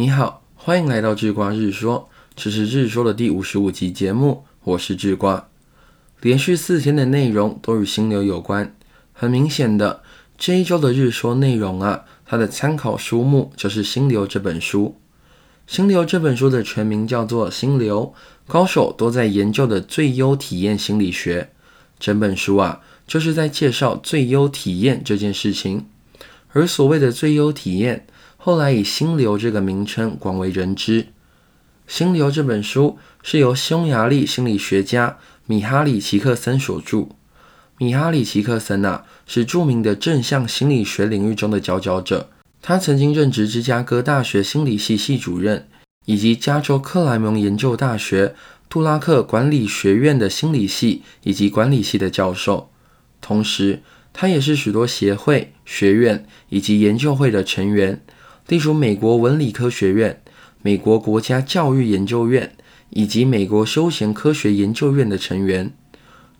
你好，欢迎来到智瓜日说，这是日说的第五十五集节目，我是智瓜。连续四天的内容都与心流有关，很明显的，这一周的日说内容啊，它的参考书目就是《心流》这本书。《心流》这本书的全名叫做《心流》，高手都在研究的最优体验心理学。整本书啊，就是在介绍最优体验这件事情。而所谓的最优体验，后来以心流这个名称广为人知。心流这本书是由匈牙利心理学家米哈里奇克森所著。米哈里奇克森啊，是著名的正向心理学领域中的佼佼者。他曾经任职芝加哥大学心理系系主任，以及加州克莱蒙研究大学杜拉克管理学院的心理系以及管理系的教授。同时，他也是许多协会、学院以及研究会的成员。例如美国文理科学院、美国国家教育研究院以及美国休闲科学研究院的成员。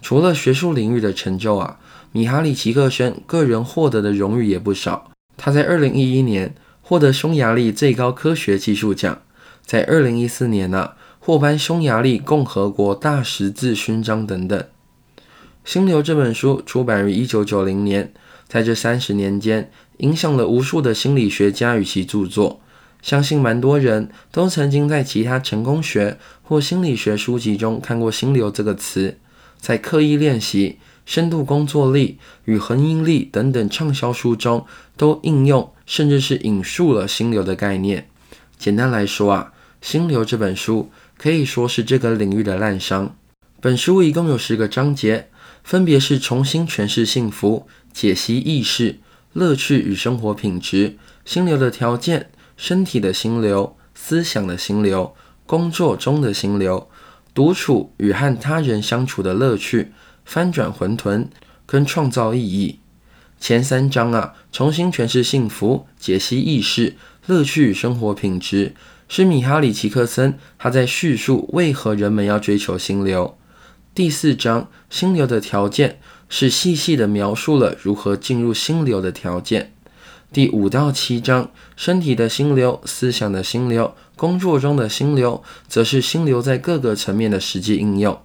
除了学术领域的成就啊，米哈里奇克森个人获得的荣誉也不少。他在2011年获得匈牙利最高科学技术奖，在2014年呢获颁匈牙利共和国大十字勋章等等。《心流》这本书出版于1990年，在这三十年间。影响了无数的心理学家与其著作，相信蛮多人都曾经在其他成功学或心理学书籍中看过“心流”这个词，在刻意练习、深度工作力与恒毅力等等畅销书中都应用，甚至是引述了“心流”的概念。简单来说啊，《心流》这本书可以说是这个领域的滥觞。本书一共有十个章节，分别是重新诠释幸福、解析意识。乐趣与生活品质、心流的条件、身体的心流、思想的心流、工作中的心流、独处与和他人相处的乐趣、翻转混沌跟创造意义。前三章啊，重新诠释幸福、解析意识、乐趣与生活品质，是米哈里奇克森他在叙述为何人们要追求心流。第四章，心流的条件。是细细的描述了如何进入心流的条件。第五到七章，身体的心流、思想的心流、工作中的心流，则是心流在各个层面的实际应用。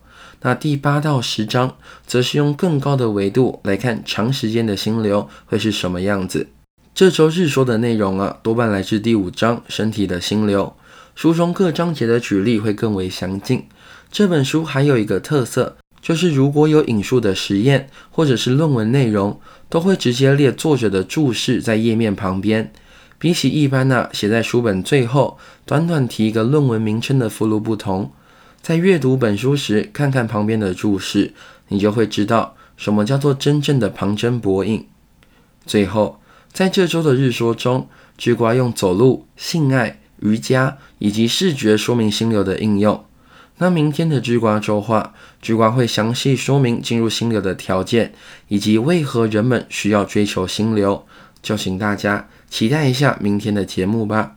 那第八到十章，则是用更高的维度来看长时间的心流会是什么样子。这周日说的内容啊，多半来自第五章身体的心流。书中各章节的举例会更为详尽。这本书还有一个特色。就是如果有引述的实验或者是论文内容，都会直接列作者的注释在页面旁边。比起一般呢写在书本最后，短短提一个论文名称的附录不同，在阅读本书时看看旁边的注释，你就会知道什么叫做真正的旁征博引。最后，在这周的日说中，菊瓜用走路、性爱、瑜伽以及视觉说明心流的应用。那明天的智瓜周话，智瓜会详细说明进入心流的条件，以及为何人们需要追求心流，就请大家期待一下明天的节目吧。